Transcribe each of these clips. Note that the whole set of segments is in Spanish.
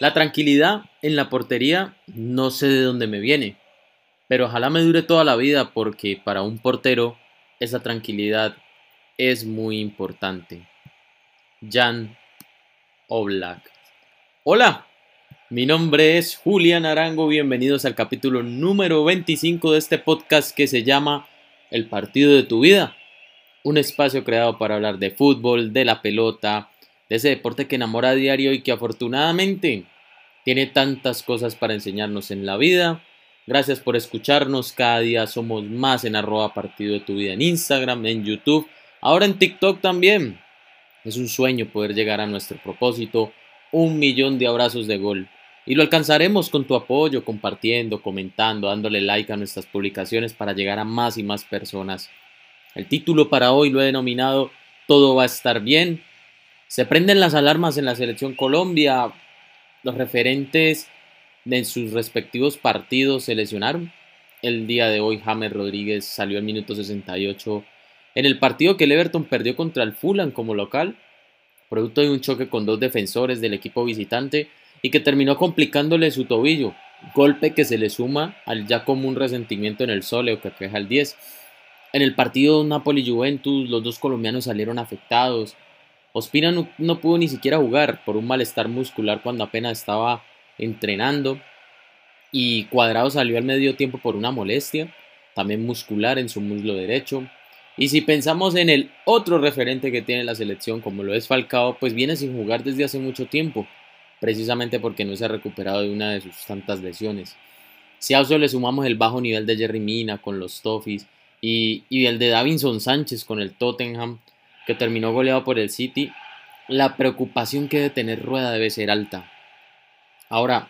La tranquilidad en la portería no sé de dónde me viene, pero ojalá me dure toda la vida porque para un portero esa tranquilidad es muy importante. Jan Oblak. Hola, mi nombre es Julián Arango, bienvenidos al capítulo número 25 de este podcast que se llama El partido de tu vida. Un espacio creado para hablar de fútbol, de la pelota, de ese deporte que enamora a diario y que afortunadamente tiene tantas cosas para enseñarnos en la vida. Gracias por escucharnos, cada día somos más en arroba partido de tu vida en Instagram, en YouTube, ahora en TikTok también. Es un sueño poder llegar a nuestro propósito, un millón de abrazos de gol. Y lo alcanzaremos con tu apoyo, compartiendo, comentando, dándole like a nuestras publicaciones para llegar a más y más personas. El título para hoy lo he denominado Todo va a estar bien se prenden las alarmas en la selección Colombia. Los referentes de sus respectivos partidos se lesionaron. El día de hoy James Rodríguez salió al minuto 68 en el partido que el Everton perdió contra el Fulham como local, producto de un choque con dos defensores del equipo visitante y que terminó complicándole su tobillo, golpe que se le suma al ya común resentimiento en el soleo que queja el 10. En el partido Napoli-Juventus los dos colombianos salieron afectados, Ospina no, pudo ni siquiera jugar por un malestar muscular cuando apenas estaba entrenando. Y Cuadrado salió al medio tiempo por una molestia, también muscular en su muslo derecho. Y si pensamos en el otro referente que tiene la selección, como lo es Falcao, pues viene sin jugar desde hace mucho tiempo, precisamente porque no se ha recuperado de una de sus tantas lesiones. Si a eso le sumamos el bajo nivel de Jerry Mina con los Toffees y, y el de Davinson Sánchez con el Tottenham, que terminó goleado por el City, la preocupación que debe tener Rueda debe ser alta. Ahora,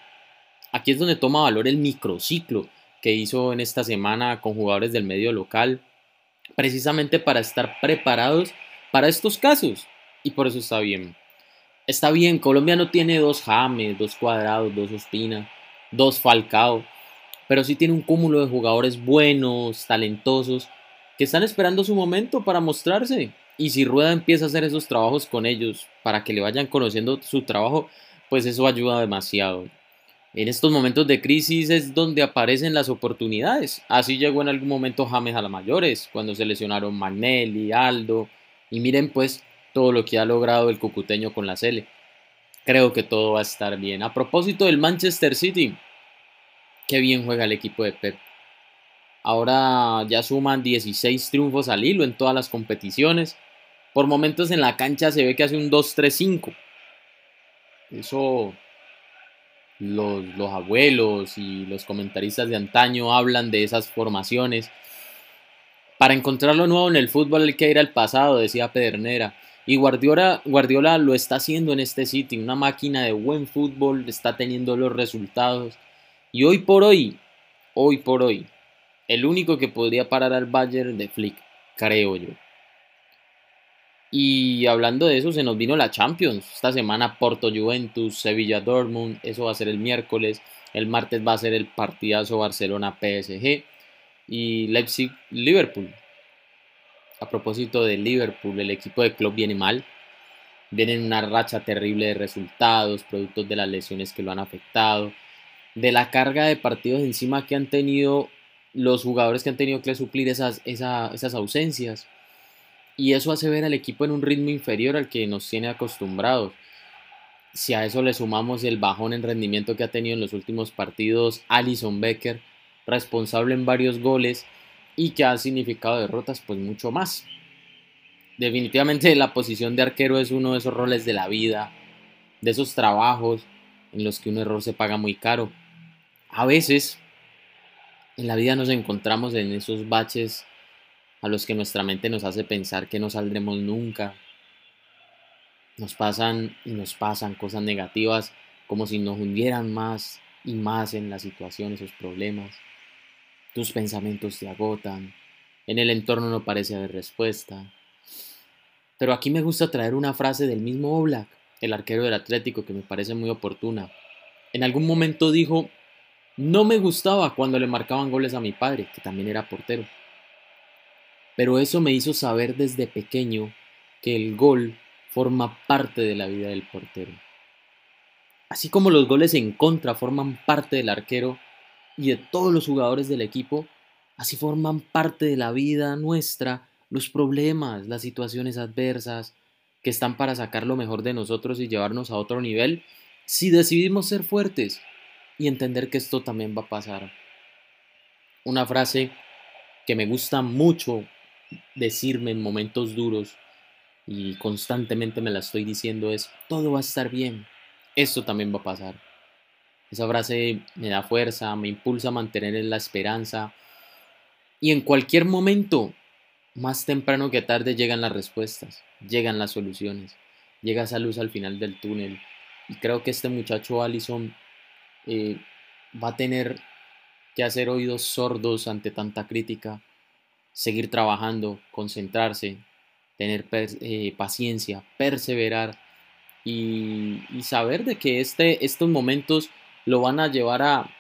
aquí es donde toma valor el microciclo que hizo en esta semana con jugadores del medio local, precisamente para estar preparados para estos casos. Y por eso está bien. Está bien, Colombia no tiene dos James, dos Cuadrados, dos Ospina, dos Falcao, pero sí tiene un cúmulo de jugadores buenos, talentosos, que están esperando su momento para mostrarse. Y si Rueda empieza a hacer esos trabajos con ellos para que le vayan conociendo su trabajo, pues eso ayuda demasiado. En estos momentos de crisis es donde aparecen las oportunidades. Así llegó en algún momento James a las mayores, cuando se lesionaron Magnelli, Aldo. Y miren pues todo lo que ha logrado el cucuteño con la Sele. Creo que todo va a estar bien. A propósito del Manchester City, qué bien juega el equipo de Pep. Ahora ya suman 16 triunfos al hilo en todas las competiciones. Por momentos en la cancha se ve que hace un 2-3-5. Eso los, los, abuelos y los comentaristas de antaño hablan de esas formaciones. Para encontrar lo nuevo en el fútbol hay que ir al pasado, decía Pedernera. Y Guardiola, Guardiola lo está haciendo en este sitio. Una máquina de buen fútbol está teniendo los resultados. Y hoy por hoy, hoy por hoy, el único que podría parar al Bayern de Flick, creo yo. Y hablando de eso, se nos vino la Champions. Esta semana Porto Juventus, Sevilla Dortmund, eso va a ser el miércoles. El martes va a ser el partidazo Barcelona PSG y Leipzig Liverpool. A propósito de Liverpool, el equipo de club viene mal. Viene en una racha terrible de resultados, productos de las lesiones que lo han afectado, de la carga de partidos encima que han tenido los jugadores que han tenido que suplir esas, esas ausencias y eso hace ver al equipo en un ritmo inferior al que nos tiene acostumbrados. Si a eso le sumamos el bajón en rendimiento que ha tenido en los últimos partidos Alison Becker, responsable en varios goles y que ha significado derrotas, pues mucho más. Definitivamente la posición de arquero es uno de esos roles de la vida, de esos trabajos en los que un error se paga muy caro. A veces en la vida nos encontramos en esos baches a los que nuestra mente nos hace pensar que no saldremos nunca. Nos pasan y nos pasan cosas negativas como si nos hundieran más y más en la situación, esos problemas. Tus pensamientos te agotan, en el entorno no parece haber respuesta. Pero aquí me gusta traer una frase del mismo Oblak, el arquero del Atlético, que me parece muy oportuna. En algún momento dijo, no me gustaba cuando le marcaban goles a mi padre, que también era portero pero eso me hizo saber desde pequeño que el gol forma parte de la vida del portero. Así como los goles en contra forman parte del arquero y de todos los jugadores del equipo, así forman parte de la vida nuestra los problemas, las situaciones adversas, que están para sacar lo mejor de nosotros y llevarnos a otro nivel, si decidimos ser fuertes y entender que esto también va a pasar. Una frase que me gusta mucho decirme en momentos duros y constantemente me la estoy diciendo es, todo va a estar bien, esto también va a pasar. Esa frase me da fuerza, me impulsa a mantener la esperanza y en cualquier momento, más temprano que tarde, llegan las respuestas, llegan las soluciones, llega esa luz al final del túnel. Y creo que este muchacho Allison eh, va a tener que hacer oídos sordos ante tanta crítica, seguir trabajando, concentrarse, tener eh, paciencia, perseverar y, saber de que este, estos momentos lo van a llevar a,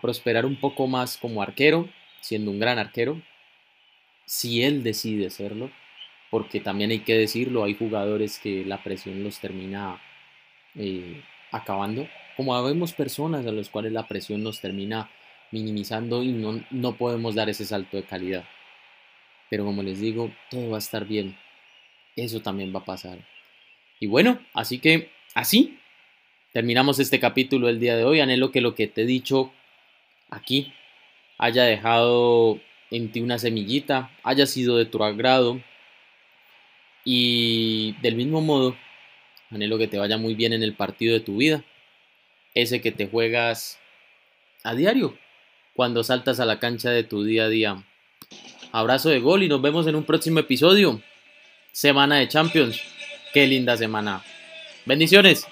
prosperar un poco más como arquero, siendo un gran arquero, si él decide serlo, porque también hay que decirlo, hay jugadores que la presión los termina eh, acabando, como vemos personas a las cuales la presión nos termina minimizando y no, no podemos dar ese salto de calidad. Pero como les digo, todo va a estar bien. Eso también va a pasar. Y bueno, así que así terminamos este capítulo el día de hoy. Anhelo que lo que te he dicho aquí haya dejado en ti una semillita, haya sido de tu agrado. Y del mismo modo, anhelo que te vaya muy bien en el partido de tu vida. Ese que te juegas a diario, cuando saltas a la cancha de tu día a día. Abrazo de gol y nos vemos en un próximo episodio. Semana de Champions. Qué linda semana. Bendiciones.